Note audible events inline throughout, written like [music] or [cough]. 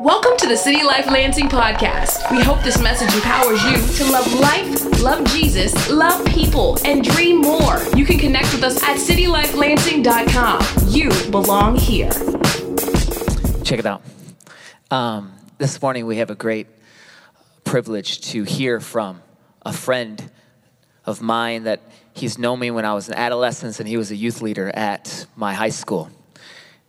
Welcome to the City Life Lansing podcast. We hope this message empowers you to love life, love Jesus, love people, and dream more. You can connect with us at citylifelansing.com. You belong here. Check it out. Um, this morning we have a great privilege to hear from a friend of mine that he's known me when I was an adolescent and he was a youth leader at my high school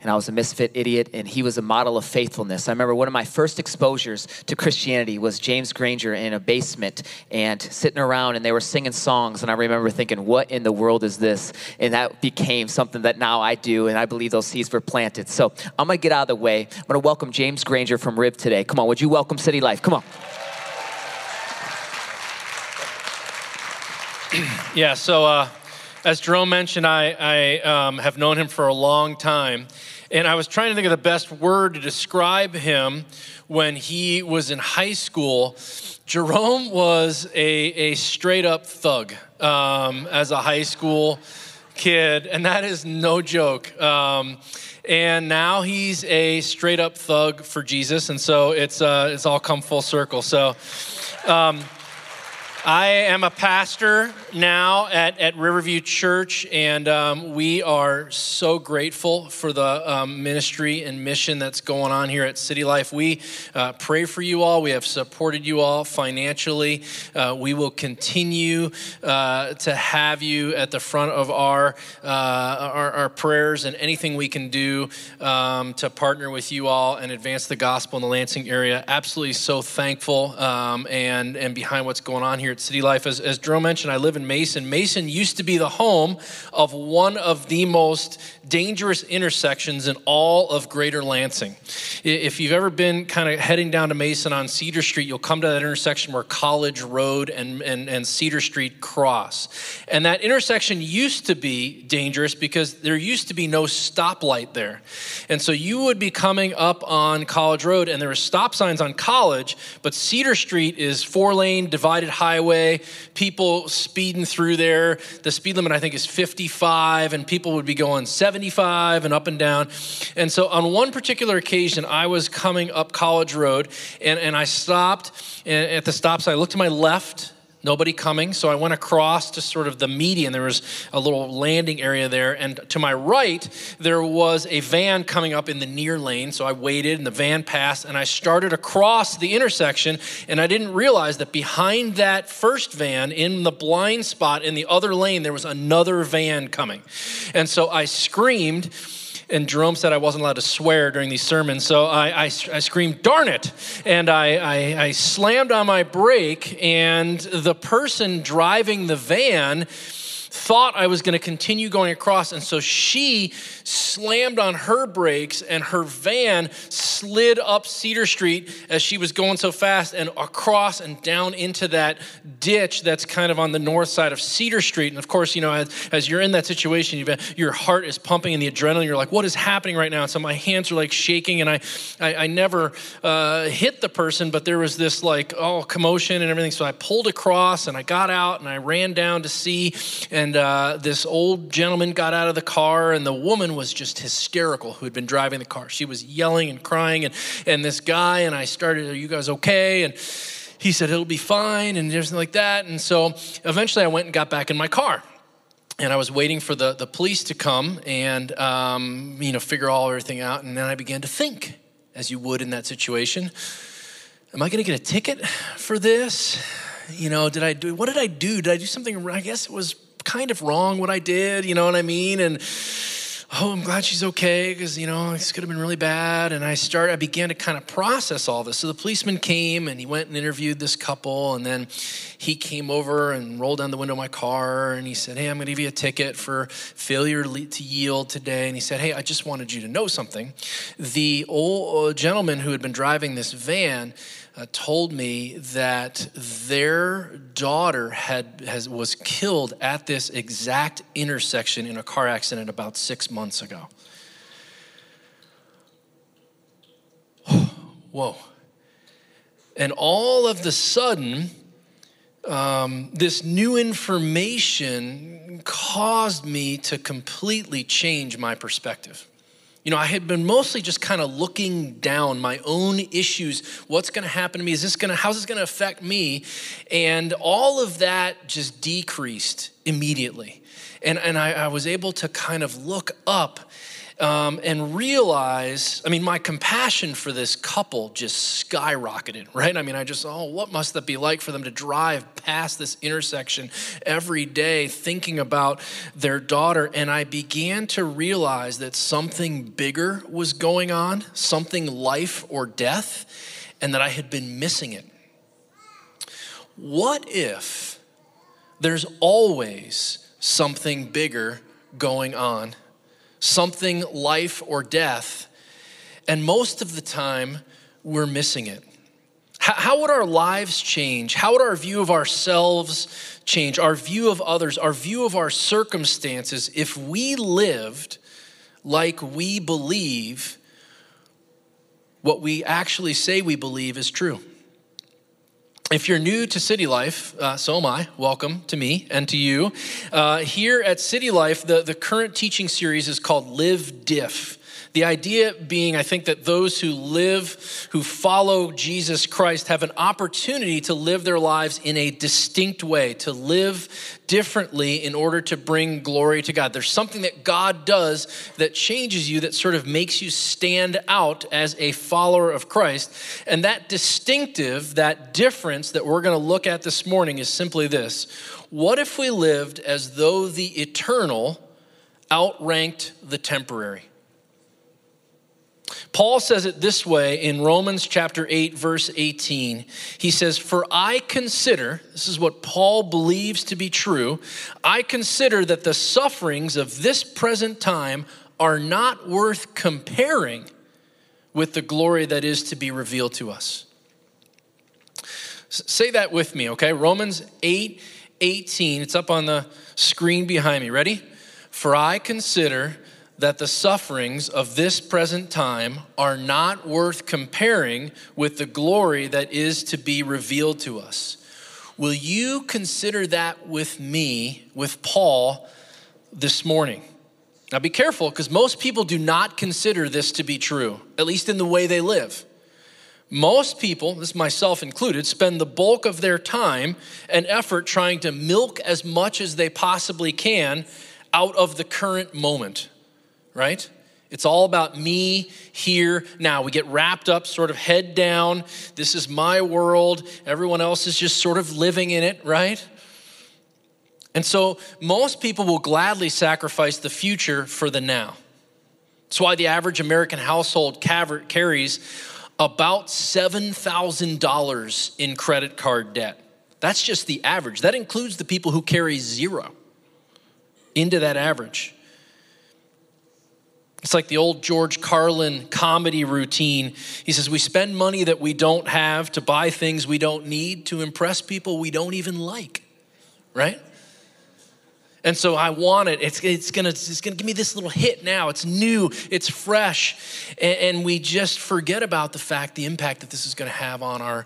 and I was a misfit idiot, and he was a model of faithfulness. I remember one of my first exposures to Christianity was James Granger in a basement and sitting around, and they were singing songs, and I remember thinking, what in the world is this? And that became something that now I do, and I believe those seeds were planted. So I'm gonna get out of the way. I'm gonna welcome James Granger from Rib today. Come on, would you welcome City Life? Come on. [clears throat] yeah, so uh, as Jerome mentioned, I, I um, have known him for a long time. And I was trying to think of the best word to describe him when he was in high school. Jerome was a, a straight up thug um, as a high school kid, and that is no joke. Um, and now he's a straight up thug for Jesus, and so it's, uh, it's all come full circle. So, um, I am a pastor now at, at Riverview Church, and um, we are so grateful for the um, ministry and mission that's going on here at City Life. We uh, pray for you all. We have supported you all financially. Uh, we will continue uh, to have you at the front of our, uh, our, our, prayers and anything we can do um, to partner with you all and advance the gospel in the Lansing area. Absolutely so thankful um, and, and behind what's going on here at City Life. As, as Drew mentioned, I live in Mason. Mason used to be the home of one of the most dangerous intersections in all of Greater Lansing. If you've ever been kind of heading down to Mason on Cedar Street, you'll come to that intersection where College Road and, and, and Cedar Street cross. And that intersection used to be dangerous because there used to be no stoplight there. And so you would be coming up on College Road, and there were stop signs on College, but Cedar Street is four lane divided highway, people speeding through there. The speed limit, I think, is 55, and people would be going 75 and up and down. And so on one particular occasion, I was coming up College Road and, and I stopped and at the stop sign. I looked to my left nobody coming. So I went across to sort of the median. There was a little landing area there. And to my right, there was a van coming up in the near lane. So I waited and the van passed and I started across the intersection. And I didn't realize that behind that first van, in the blind spot in the other lane, there was another van coming. And so I screamed and Jerome said I wasn't allowed to swear during these sermons, so I, I, I screamed, darn it! And I, I, I slammed on my brake, and the person driving the van thought I was going to continue going across. And so she slammed on her brakes, and her van slid up Cedar Street as she was going so fast and across and down into that ditch that's kind of on the north side of Cedar Street. And of course, you know, as, as you're in that situation, your heart is pumping and the adrenaline, you're like, what is happening right now? And so my hands are like shaking, and I, I, I never uh, hit the person, but there was this like, oh, commotion and everything. So I pulled across and I got out and I ran down to see. And and uh, this old gentleman got out of the car, and the woman was just hysterical who had been driving the car. She was yelling and crying, and, and this guy, and I started, Are you guys okay? And he said, It'll be fine, and everything like that. And so eventually I went and got back in my car and I was waiting for the, the police to come and um, you know figure all everything out. And then I began to think, as you would in that situation, am I going to get a ticket for this? You know, did I do what did I do? Did I do something? I guess it was kind of wrong what I did, you know what I mean? And oh, I'm glad she's okay because, you know, this could have been really bad. And I started, I began to kind of process all this. So the policeman came and he went and interviewed this couple. And then he came over and rolled down the window of my car and he said, Hey, I'm going to give you a ticket for failure to yield today. And he said, Hey, I just wanted you to know something. The old uh, gentleman who had been driving this van, uh, told me that their daughter had has, was killed at this exact intersection in a car accident about six months ago. Whoa. And all of the sudden, um, this new information caused me to completely change my perspective. You know, I had been mostly just kind of looking down my own issues. What's going to happen to me? Is this going to, how's this going to affect me? And all of that just decreased immediately. And, and I, I was able to kind of look up um, and realize I mean, my compassion for this couple just skyrocketed, right? I mean, I just, oh, what must that be like for them to drive past this intersection every day thinking about their daughter? And I began to realize that something bigger was going on, something life or death, and that I had been missing it. What if there's always something bigger going on? something life or death, and most of the time we're missing it. How, would our lives change? How would our view of ourselves change? Our view of others, our view of our circumstances, if we lived like we believe what we actually say we believe is true? If you're new to City Life, uh, so am I. Welcome to me and to you. Uh, here at City Life, the, the current teaching series is called Live Diff. The idea being, I think, that those who live, who follow Jesus Christ, have an opportunity to live their lives in a distinct way, to live differently in order to bring glory to God. There's something that God does that changes you, that sort of makes you stand out as a follower of Christ. And that distinctive, that difference that we're going to look at this morning is simply this What if we lived as though the eternal outranked the temporary? Paul says it this way in Romans chapter 8, verse 18. He says, For I consider, this is what Paul believes to be true, I consider that the sufferings of this present time are not worth comparing with the glory that is to be revealed to us. Say that with me, okay? Romans 8, 18. It's up on the screen behind me. Ready? For I consider that the sufferings of this present time are not worth comparing with the glory that is to be revealed to us. Will you consider that with me, with Paul, this morning? Now be careful because most people do not consider this to be true, at least in the way they live. Most people, this myself included, spend the bulk of their time and effort trying to milk as much as they possibly can out of the current moment right? It's all about me here now. We get wrapped up, sort of head down. This is my world. Everyone else is just sort of living in it, right? And so most people will gladly sacrifice the future for the now. That's why the average American household carries about $7,000 in credit card debt. That's just the average. That includes the people who carry zero into that average. It's like the old George Carlin comedy routine. He says, We spend money that we don't have to buy things we don't need to impress people we don't even like, right? And so I want it. It's, it's, gonna, it's gonna give me this little hit now. It's new, it's fresh. And, and we just forget about the fact, the impact that this is gonna have on our,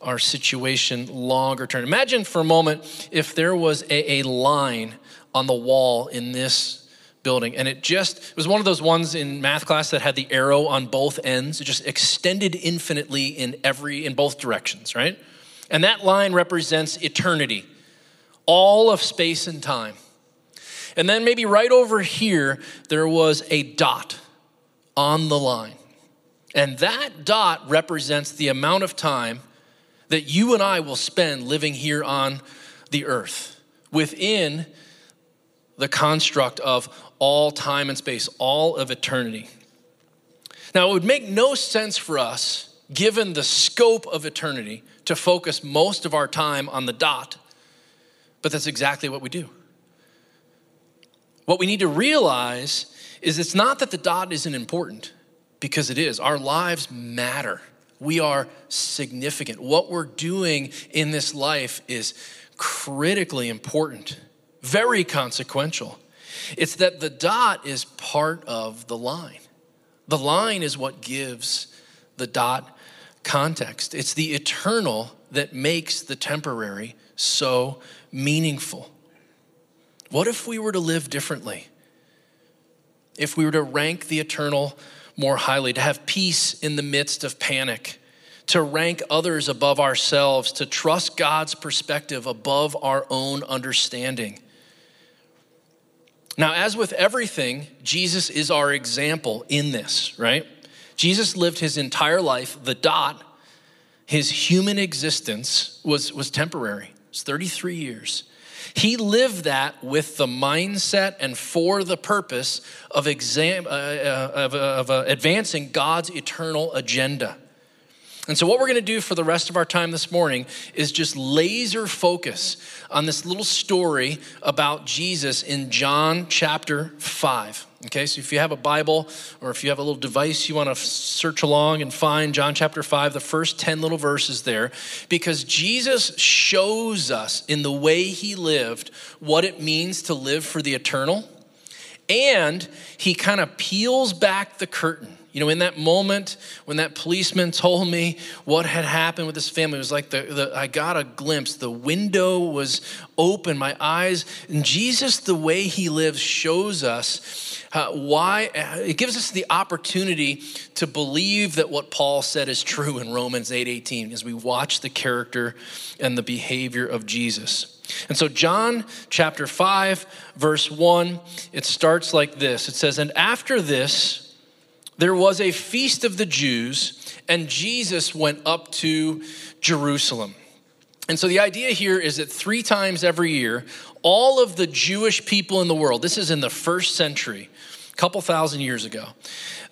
our situation longer term. Imagine for a moment if there was a, a line on the wall in this building. And it just it was one of those ones in math class that had the arrow on both ends. It just extended infinitely in every in both directions right? And that line represents eternity. All of space and time. And then maybe right over here there was a dot on the line. And that dot represents the amount of time that you and I will spend living here on the earth within the construct of all time and space, all of eternity. Now, it would make no sense for us, given the scope of eternity, to focus most of our time on the dot, but that's exactly what we do. What we need to realize is it's not that the dot isn't important, because it is. Our lives matter. We are significant. What we're doing in this life is critically important, very consequential. It's that the dot is part of the line. The line is what gives the dot context. It's the eternal that makes the temporary so meaningful. What if we were to live differently? if we were to rank the eternal more highly, to have peace in the midst of panic, to rank others above ourselves, to trust God's perspective above our own understanding. Now, as with everything, Jesus is our example in this, right? Jesus lived his entire life, the dot, his human existence was, was temporary. It's 33 years. He lived that with the mindset and for the purpose of, exam, uh, uh, of, uh, of uh, advancing God's eternal agenda. And so, what we're going to do for the rest of our time this morning is just laser focus on this little story about Jesus in John chapter 5. Okay, so if you have a Bible or if you have a little device you want to search along and find John chapter 5, the first 10 little verses there, because Jesus shows us in the way he lived what it means to live for the eternal. And he kind of peels back the curtain you know, in that moment when that policeman told me what had happened with this family, it was like the, the, I got a glimpse. The window was open, my eyes. And Jesus, the way he lives, shows us uh, why, it gives us the opportunity to believe that what Paul said is true in Romans 8 18 as we watch the character and the behavior of Jesus. And so, John chapter 5, verse 1, it starts like this it says, And after this, there was a feast of the Jews, and Jesus went up to Jerusalem. And so the idea here is that three times every year, all of the Jewish people in the world, this is in the first century, a couple thousand years ago,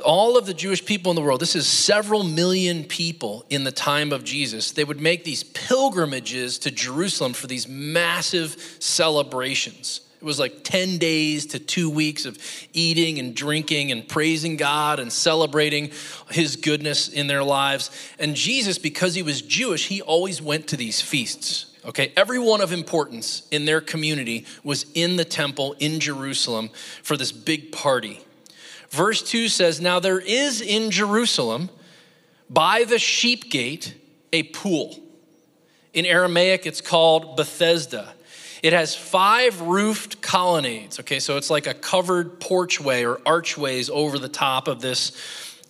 all of the Jewish people in the world, this is several million people in the time of Jesus, they would make these pilgrimages to Jerusalem for these massive celebrations. It was like 10 days to two weeks of eating and drinking and praising God and celebrating his goodness in their lives. And Jesus, because he was Jewish, he always went to these feasts. Okay, everyone of importance in their community was in the temple in Jerusalem for this big party. Verse 2 says, Now there is in Jerusalem by the sheep gate a pool. In Aramaic, it's called Bethesda. It has five roofed colonnades. Okay, so it's like a covered porchway or archways over the top of this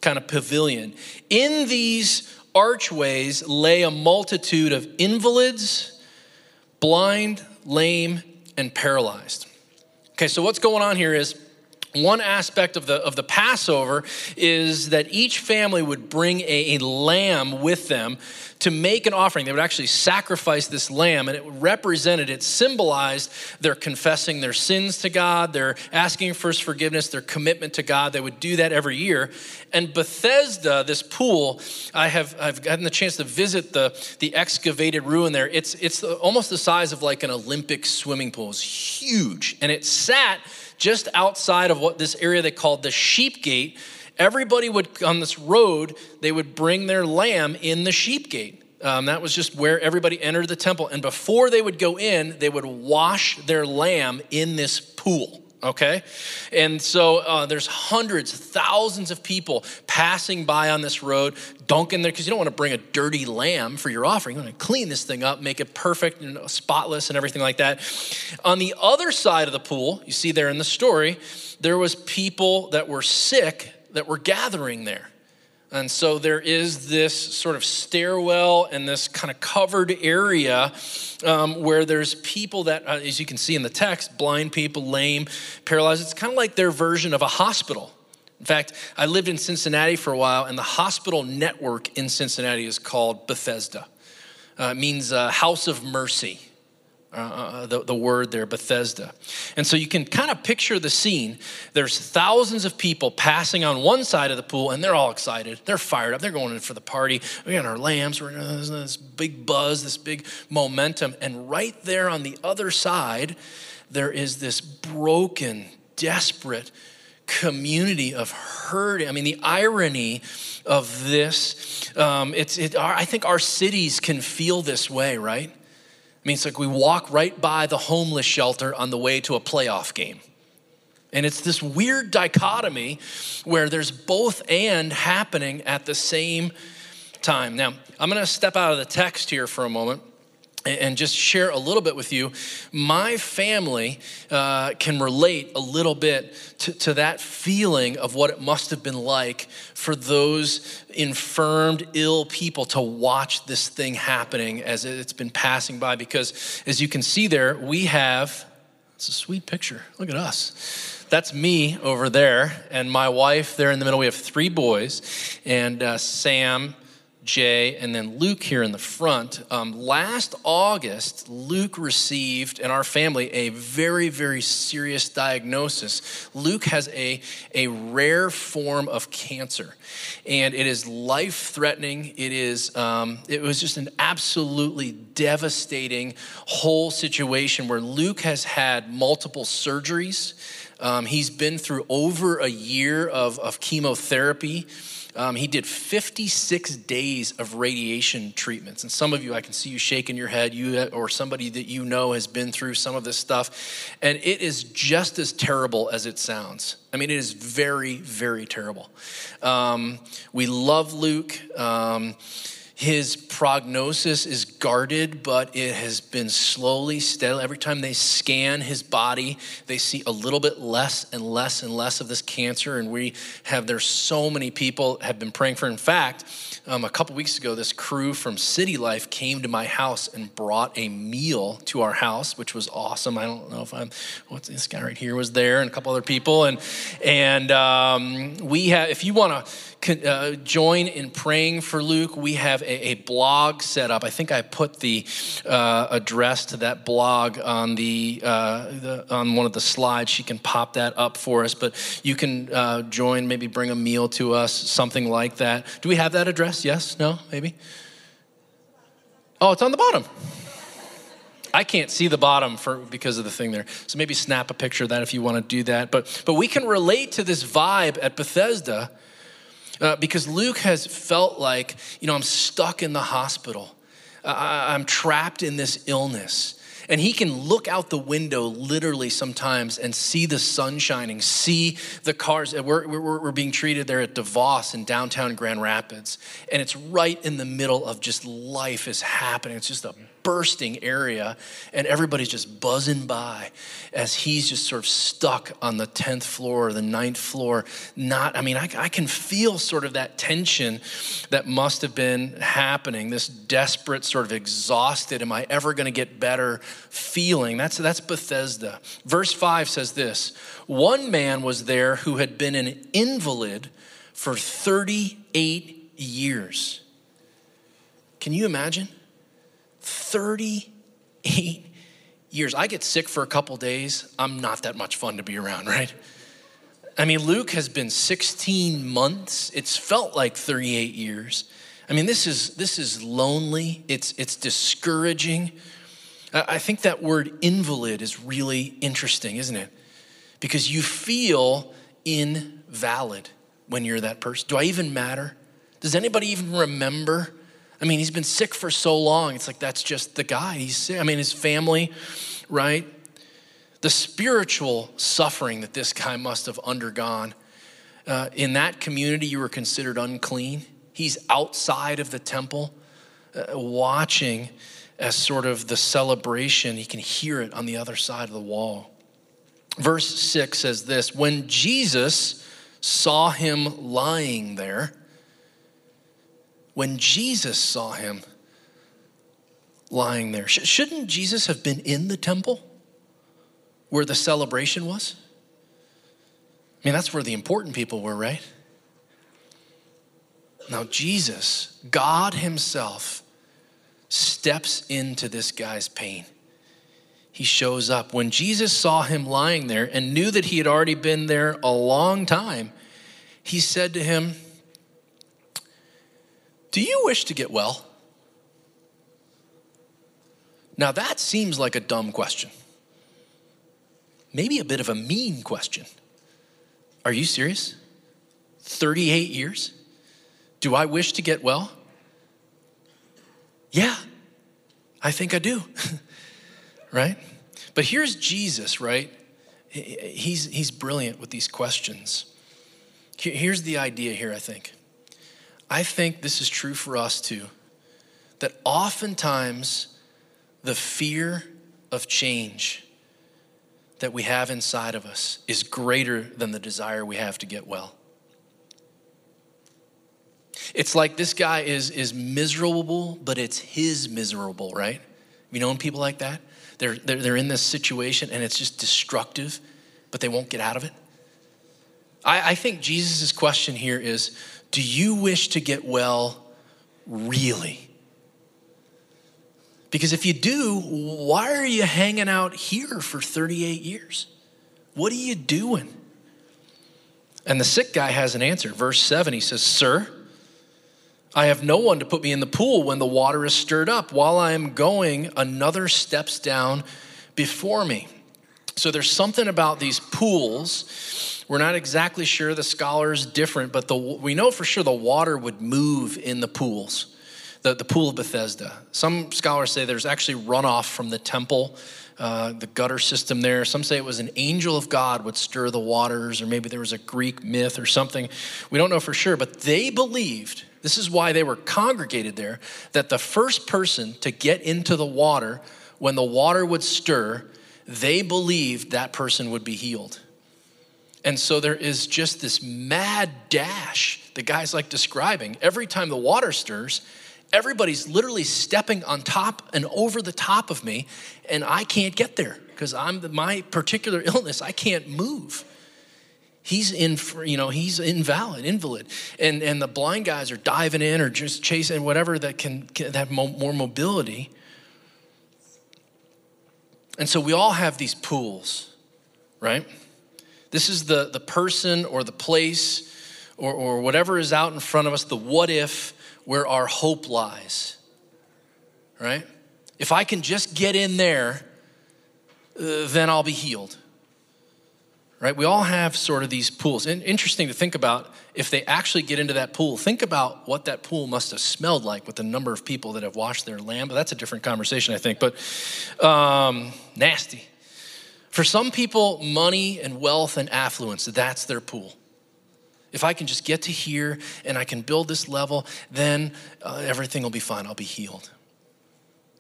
kind of pavilion. In these archways lay a multitude of invalids, blind, lame, and paralyzed. Okay, so what's going on here is one aspect of the, of the Passover is that each family would bring a, a, lamb with them to make an offering. They would actually sacrifice this lamb, and it represented, it symbolized their confessing their sins to God, their asking for his forgiveness, their commitment to God. They would do that every year. And Bethesda, this pool, I have I've gotten the chance to visit the, the excavated ruin there. It's, it's almost the size of like an Olympic swimming pool. It's huge. And it sat just outside of what this area they called the sheep gate. Everybody would, on this road, they would bring their lamb in the sheep gate. Um, that was just where everybody entered the temple. And before they would go in, they would wash their lamb in this pool okay? And so uh, there's hundreds, thousands of people passing by on this road, dunking there, because you don't want to bring a dirty lamb for your offering. You want to clean this thing up, make it perfect and spotless and everything like that. On the other side of the pool, you see there in the story, there was people that were sick that were gathering there. And so there is this sort of stairwell and this kind of covered area um, where there's people that, uh, as you can see in the text, blind people, lame, paralyzed. It's kind of like their version of a hospital. In fact, I lived in Cincinnati for a while, and the hospital network in Cincinnati is called Bethesda. Uh, it means uh, house of mercy. Uh, uh, uh, the, the word there, Bethesda. And so you can kind of picture the scene. There's thousands of people passing on one side of the pool, and they're all excited. They're fired up. They're going in for the party. We got our lambs. We're there's this big buzz, this big momentum. And right there on the other side, there is this broken, desperate community of hurt. I mean, the irony of this, um, it's, it, I think our cities can feel this way, right? I mean, it's like we walk right by the homeless shelter on the way to a playoff game. And it's this weird dichotomy where there's both and happening at the same time. Now, I'm going to step out of the text here for a moment and just share a little bit with you. My family uh, can relate a little bit to, to, that feeling of what it must have been like for those infirmed, ill people to watch this thing happening as it's been passing by. Because as you can see there, we have, it's a sweet picture. Look at us. That's me over there, and my wife there in the middle. We have three boys, and uh, Sam Jay, and then Luke here in the front. Um, last August, Luke received in our family a very, very serious diagnosis. Luke has a, a rare form of cancer, and it is life threatening. It, is, um, it was just an absolutely devastating whole situation where Luke has had multiple surgeries. Um, he's been through over a year of, of chemotherapy. Um, he did 56 days of radiation treatments. And some of you, I can see you shaking your head, you or somebody that you know has been through some of this stuff. And it is just as terrible as it sounds. I mean, it is very, very terrible. Um, we love Luke. Um, his prognosis is guarded, but it has been slowly, steadily. Every time they scan his body, they see a little bit less and less and less of this cancer. And we have, there's so many people have been praying for. In fact, um, a couple weeks ago, this crew from City Life came to my house and brought a meal to our house, which was awesome. I don't know if I'm, what's this guy right here was there, and a couple other people. And, and um, we have, if you want to, uh, join in praying for Luke, we have a, a blog set up. I think I put the uh, address to that blog on the, uh, the, on one of the slides. She can pop that up for us. But you can uh, join, maybe bring a meal to us, something like that. Do we have that address? Yes? No? Maybe? Oh, it's on the bottom. I can't see the bottom for because of the thing there. So maybe snap a picture of that if you want to do that. But but we can relate to this vibe at Bethesda uh, because Luke has felt like, you know, I'm stuck in the hospital. Uh, I'm trapped in this illness. And he can look out the window literally sometimes and see the sun shining, see the cars. We're, we're, we're being treated there at DeVos in downtown Grand Rapids. And it's right in the middle of just life is happening. It's just a bursting area, and everybody's just buzzing by as he's just sort of stuck on the 10th floor or the 9th floor. Not, I mean, I, I can feel sort of that tension that must have been happening, this desperate, sort of exhausted, am I ever going to get better feeling. That's, that's Bethesda. Verse 5 says this One man was there who had been an invalid for 38 years. Can you imagine? 38 years. I get sick for a couple days. I'm not that much fun to be around, right? I mean, Luke has been 16 months. It's felt like 38 years. I mean, this is this is lonely. It's it's discouraging. I think that word invalid is really interesting, isn't it? Because you feel invalid when you're that person. Do I even matter? Does anybody even remember I mean, he's been sick for so long. It's like that's just the guy. He's sick. I mean, his family, right? The spiritual suffering that this guy must have undergone. Uh, in that community, you were considered unclean. He's outside of the temple, uh, watching as sort of the celebration. He can hear it on the other side of the wall. Verse 6 says this When Jesus saw him lying there, when Jesus saw him lying there. Shouldn't Jesus have been in the temple where the celebration was? I mean, that's where the important people were, right? Now, Jesus, God Himself, steps into this guy's pain. He shows up. When Jesus saw him lying there and knew that he had already been there a long time, he said to him, do you wish to get well? Now, that seems like a dumb question. Maybe a bit of a mean question. Are you serious? 38 years? Do I wish to get well? Yeah, I think I do. [laughs] right? But here's Jesus, right? He's, he's brilliant with these questions. Here's the idea here, I think. I think this is true for us too. That oftentimes the fear of change that we have inside of us is greater than the desire we have to get well. It's like this guy is, is miserable, but it's his miserable, right? You known people like that? They're, they're, they're in this situation and it's just destructive, but they won't get out of it. I, I think Jesus' question here is Do you wish to get well really? Because if you do, why are you hanging out here for 38 years? What are you doing? And the sick guy has an answer. Verse 7, he says, Sir, I have no one to put me in the pool when the water is stirred up. While I am going, another steps down before me. So there's something about these pools. We're not exactly sure. The scholar is different, but the, we know for sure the water would move in the pools, the, the pool of Bethesda. Some scholars say there's actually runoff from the temple, uh, the gutter system there. Some say it was an angel of God would stir the waters, or maybe there was a Greek myth or something. We don't know for sure, but they believed this is why they were congregated there, that the first person to get into the water, when the water would stir, they believed that person would be healed. And so there is just this mad dash the guy's like describing. Every time the water stirs, everybody's literally stepping on top and over the top of me, and I can't get there because I'm my particular [laughs] illness. I can't move he's in you know he's invalid invalid. And and the blind guys are diving in or just chasing whatever that can, can have more mobility. And so we all have these pools right? This is the the person or the place or, or whatever is out in front of us the what if where our hope lies right? If i can just get in there uh, then i'll be healed right? We all have sort of these pools. And interesting to think about if they actually get into that pool, think about what that pool must have smelled like with the number of people that have washed their lamb. But that's a different conversation, I think. But um, nasty. For some people, money and wealth and affluence, that's their pool. If I can just get to here and I can build this level, then uh, everything will be fine. I'll be healed.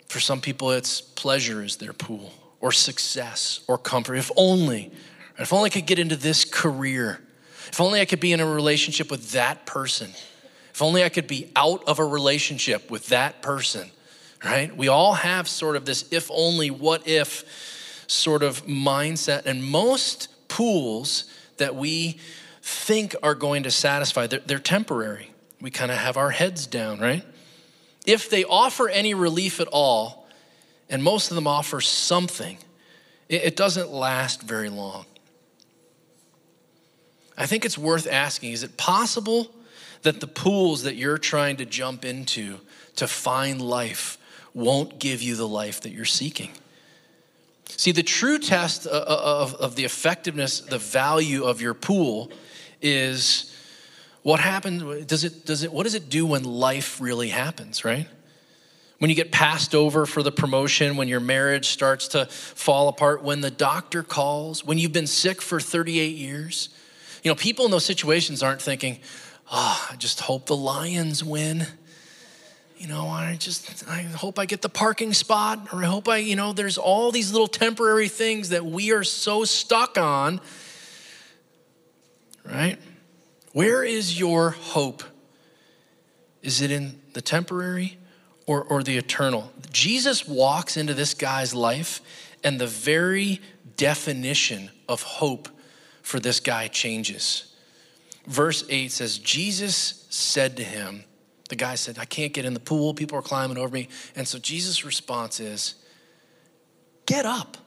For some people, it's pleasure is their pool, or success, or comfort. If only if only I could get into this career. If only I could be in a relationship with that person. If only I could be out of a relationship with that person, right? We all have sort of this if only, what if sort of mindset. And most pools that we think are going to satisfy, they're, they're temporary. We kind of have our heads down, right? If they offer any relief at all, and most of them offer something, it, it doesn't last very long. I think it's worth asking is it possible that the pools that you're trying to jump into to find life won't give you the life that you're seeking? See, the true test of, of, the effectiveness, the value of your pool is what happens, does it, does it, what does it do when life really happens, right? When you get passed over for the promotion, when your marriage starts to fall apart, when the doctor calls, when you've been sick for 38 years, you know, people in those situations aren't thinking, oh, I just hope the Lions win. You know, I just, I hope I get the parking spot, or I hope I, you know, there's all these little temporary things that we are so stuck on, right? Where is your hope? Is it in the temporary or, or the eternal? Jesus walks into this guy's life, and the very definition of hope for this guy changes. Verse 8 says, Jesus said to him, the guy said, I can't get in the pool. People are climbing over me. And so Jesus' response is, Get up.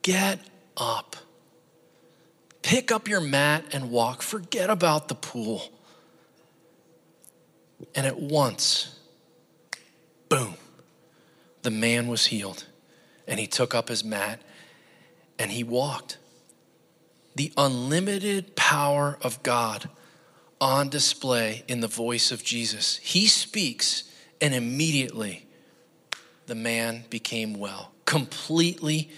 Get up. Pick up your mat and walk. Forget about the pool. And at once, boom, the man was healed. And he took up his mat and he walked the unlimited power of God on display in the voice of Jesus. He speaks, and immediately the man became well, completely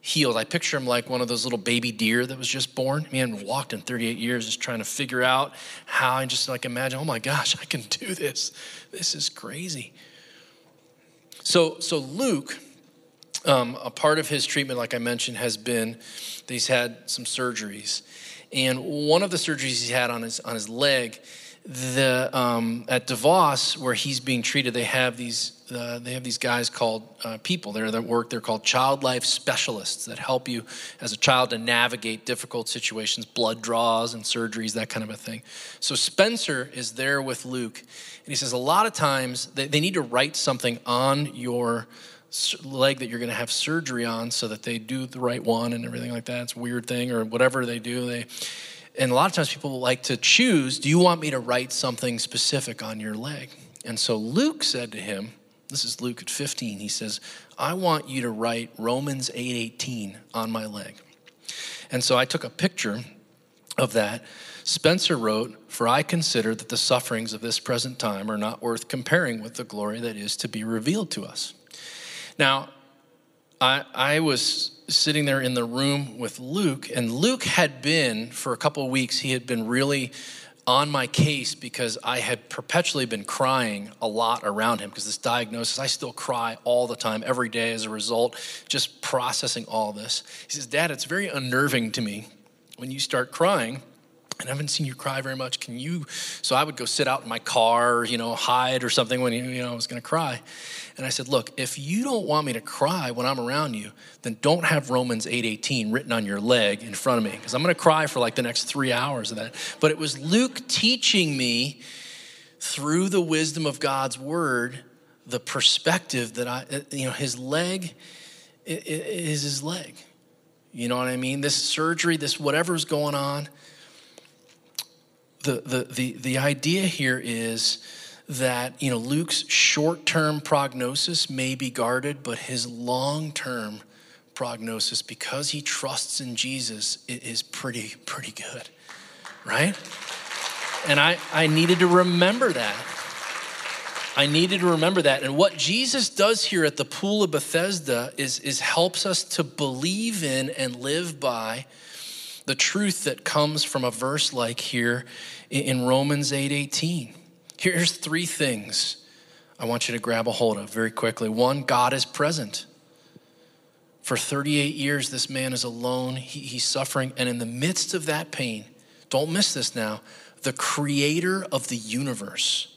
healed. I picture him like one of those little baby deer that was just born. Man walked in 38 years just trying to figure out how and just like imagine, oh my gosh, I can do this. This is crazy. So, so Luke, um, a part of his treatment, like I mentioned, has been that he's had some surgeries. And one of the surgeries he had on his, on his leg, the, um, at DeVos, where he's being treated, they have these uh, they have these guys called uh, people there that work. They're called child life specialists that help you as a child to navigate difficult situations, blood draws and surgeries, that kind of a thing. So Spencer is there with Luke, and he says a lot of times they, they need to write something on your leg that you're going to have surgery on so that they do the right one and everything like that. It's a weird thing or whatever they do. They and a lot of times people like to choose, do you want me to write something specific on your leg? And so Luke said to him, this is Luke at 15. He says, I want you to write Romans 8:18 on my leg. And so I took a picture of that. Spencer wrote, For I consider that the sufferings of this present time are not worth comparing with the glory that is to be revealed to us. Now, I, I was sitting there in the room with Luke, and Luke had been, for a couple of weeks, he had been really on my case because I had perpetually been crying a lot around him because this diagnosis, I still cry all the time, every day as a result, just processing all this. He says, Dad, it's very unnerving to me when you start crying and I haven't seen you cry very much. Can you? So I would go sit out in my car, you know, hide or something when you know I was going to cry. And I said, look, if you don't want me to cry when I'm around you, then don't have Romans 8:18 written on your leg in front of me because I'm going to cry for like the next three hours of that. But it was Luke teaching me through the wisdom of God's word the perspective that I, uh, you know, his leg is his leg. You know what I mean? This surgery, this whatever's going on the, the, the, the idea here is that you know Luke's short-term prognosis may be guarded, but his long-term prognosis, because he trusts in Jesus, is pretty pretty good, right? And I, I needed to remember that. I needed to remember that. And what Jesus does here at the pool of Bethesda is, is helps us to believe in and live by the truth that comes from a verse like here in Romans 8:18. 8, Here's three things I want you to grab a hold of very quickly. One, God is present. For 38 years, this man is alone. He, he's suffering. And in the midst of that pain, don't miss this now, the creator of the universe,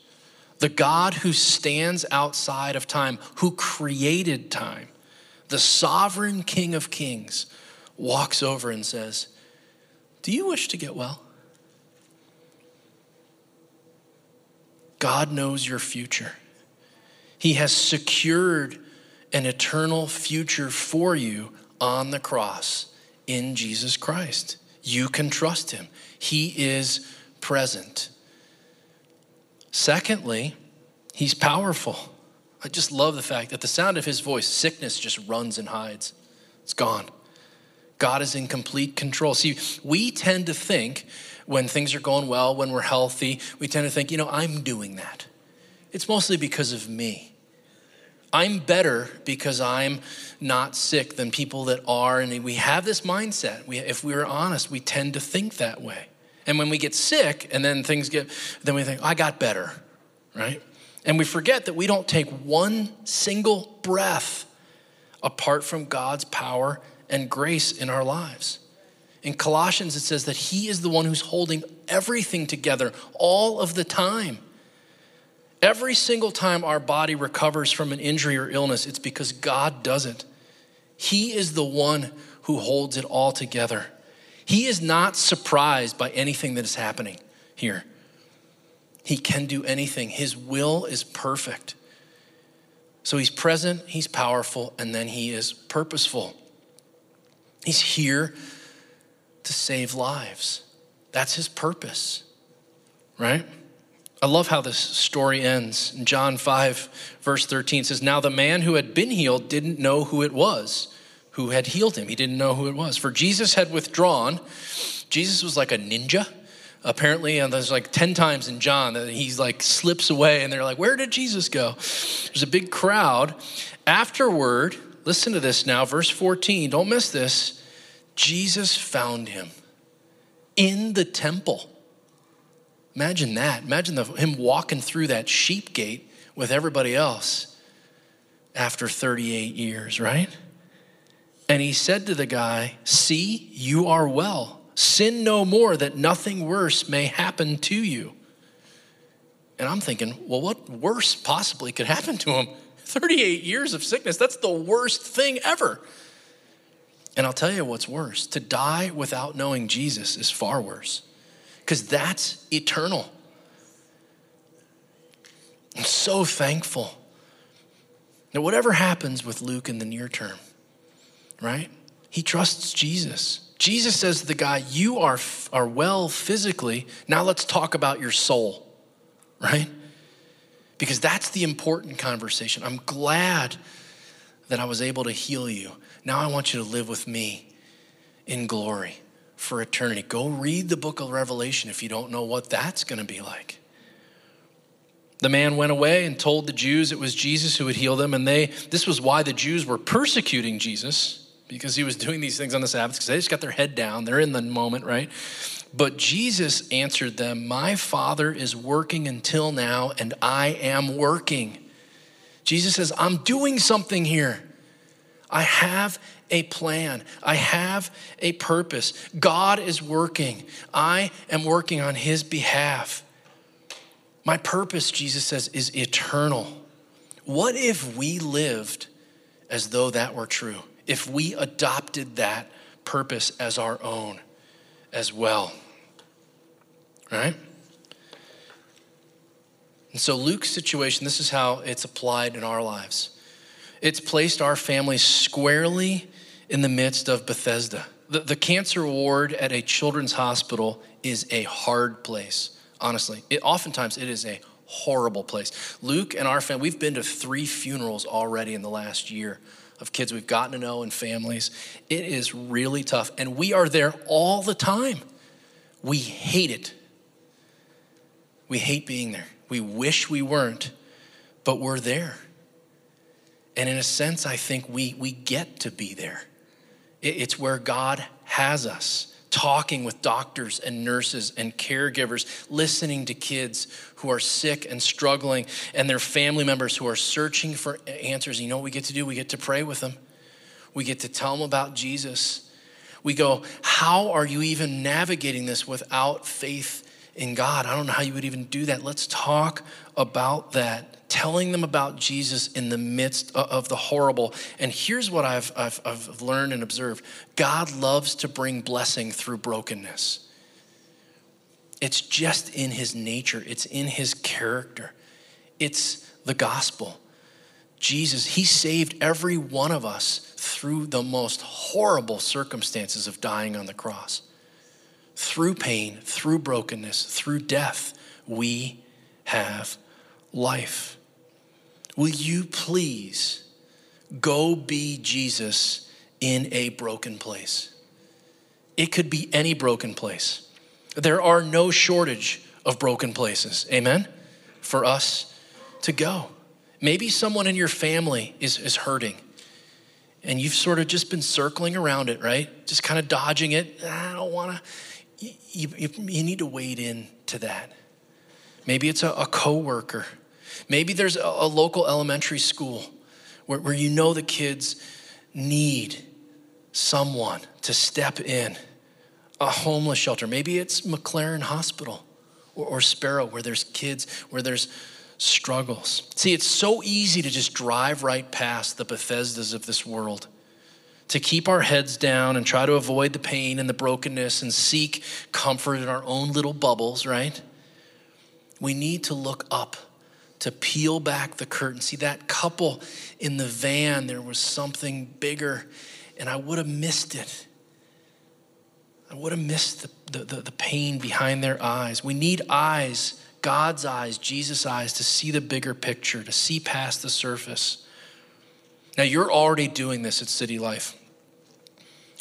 the God who stands outside of time, who created time, the sovereign king of kings, walks over and says, do you wish to get well? God knows your future. He has secured an eternal future for you on the cross in Jesus Christ. You can trust him. He is present. Secondly, he's powerful. I just love the fact that the sound of his voice, sickness just runs and hides. It's gone. God is in complete control. See, we tend to think when things are going well, when we're healthy, we tend to think, you know, I'm doing that. It's mostly because of me. I'm better because I'm not sick than people that are. And we have this mindset. We, if we're honest, we tend to think that way. And when we get sick and then things get, then we think, I got better, right? And we forget that we don't take one single breath apart from God's power and grace in our lives. In Colossians, it says that He is the one who's holding everything together all of the time. Every single time our body recovers from an injury or illness, it's because God does it. He is the one who holds it all together. He is not surprised by anything that is happening here. He can do anything, His will is perfect. So He's present, He's powerful, and then He is purposeful. He's here to save lives. That's his purpose, right? I love how this story ends. In John 5, verse 13 says, Now the man who had been healed didn't know who it was who had healed him. He didn't know who it was. For Jesus had withdrawn. Jesus was like a ninja. Apparently, and there's like 10 times in John that he's like slips away, and they're like, Where did Jesus go? There's a big crowd. Afterward, Listen to this now, verse 14. Don't miss this. Jesus found him in the temple. Imagine that. Imagine the, him walking through that sheep gate with everybody else. after 38 years, right? And he said to the guy, See, you are well. Sin no more, that nothing worse may happen to you. And I'm thinking, well, what worse possibly could happen to him? 38 years of sickness, that's the worst thing ever. And I'll tell you what's worse to die without knowing Jesus is far worse, because that's eternal. I'm so thankful. Now, whatever happens with Luke in the near term, right? He trusts Jesus. Jesus says to the guy, You are, are well physically. Now let's talk about your soul, right? Because that's the important conversation. I'm glad that I was able to heal you. Now I want you to live with me in glory for eternity. Go read the book of Revelation if you don't know what that's going to be like. The man went away and told the Jews it was Jesus who would heal them, and they this was why the Jews were persecuting Jesus because he was doing these things on the Sabbath because they just got their head down. They're in the moment, right? But Jesus answered them, My Father is working until now, and I am working. Jesus says, I'm doing something here. I have a plan. I have a purpose. God is working. I am working on his behalf. My purpose, Jesus says, is eternal. What if we lived as though that were true? If we adopted that purpose as our own as well? Right? And so, Luke's situation, this is how it's applied in our lives. It's placed our family squarely in the midst of Bethesda. The, the cancer ward at a children's hospital is a hard place honestly. It, oftentimes, it is a horrible place. Luke and our family, we've been to three funerals already in the last year of kids we've gotten to know and families. It is really tough. And we are there all the time. We hate it. We hate being there. We wish we weren't, but we're there. And in a sense, I think we, we get to be there. It, it's where God has us talking with doctors and nurses and caregivers, listening to kids who are sick and struggling, and their family members who are searching for answers. You know what we get to do? We get to pray with them, we get to tell them about Jesus. We go, How are you even navigating this without faith in God? I don't know how you would even do that. Let's talk about that telling them about Jesus in the midst of the horrible. And here's what I've, I've, I've, learned and observed God loves to bring blessing through brokenness. It's just in his nature, it's in his character, it's the gospel. Jesus, he saved every one of us through the most horrible circumstances of dying on the cross. Through pain, through brokenness, through death, we have life. Will you please go be Jesus in a broken place? It could be any broken place. There are no shortage of broken places, amen, for us to go. Maybe someone in your family is, is hurting and you've sort of just been circling around it, right? Just kind of dodging it. Ah, I don't want to. You, you, you, need to wade in to that. Maybe it's a, a coworker Maybe there's a, a local elementary school where, where you know the kids need someone to step in, a homeless shelter. Maybe it's McLaren Hospital or, or Sparrow where there's kids, where there's struggles. See, it's so easy to just drive right past the Bethesdas of this world, to keep our heads down and try to avoid the pain and the brokenness and seek comfort in our own little bubbles, right? We need to look up to peel back the curtain. See, that couple in the van, there was something bigger, and I would have missed it. I would have missed the, the, the, the pain behind their eyes. We need eyes, God's eyes, Jesus' eyes, to see the bigger picture, to see past the surface. Now, you're already doing this at City Life.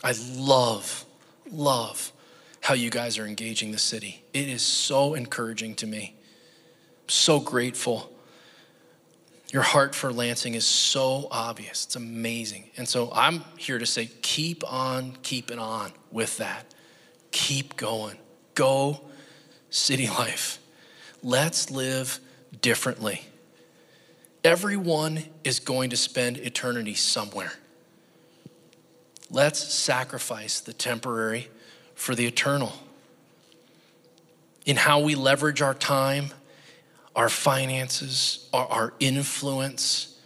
I love, love how you guys are engaging the city. It is so encouraging to me so grateful. Your heart for Lansing is so obvious. It's amazing. And so I'm here to say keep on keeping on with that. Keep going. Go city [laughs] life. Let's live differently. Everyone is going to spend eternity somewhere. Let's sacrifice the temporary for the eternal. In how we leverage our time, our finances, our, our influence,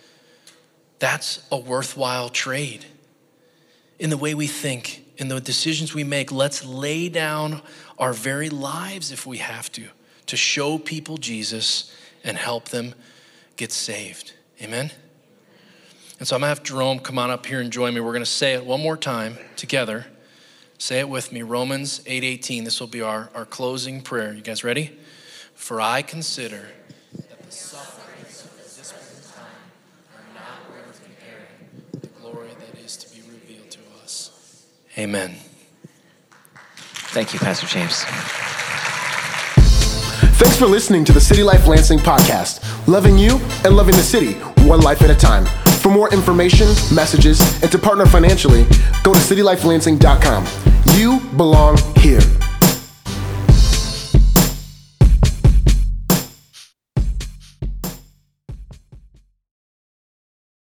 that's a worthwhile trade. In the way we think, in the decisions we make, let's lay down our very lives if we have to, to show people Jesus and help them get saved. Amen? And so I'm gonna have Jerome come on up here and join me. We're gonna say it one more time together. Say it with me. Romans 8:18. this will be our, our closing prayer. You guys ready? For I consider that the sufferings of this present time are not worth comparing with the glory that is to be revealed to us. Amen. Thank you, Pastor James. Thanks for listening to the City Life Lansing podcast, loving you and loving the city, one life at a time. For more information, messages, and to partner financially, go to citylifelansing.com. You belong here.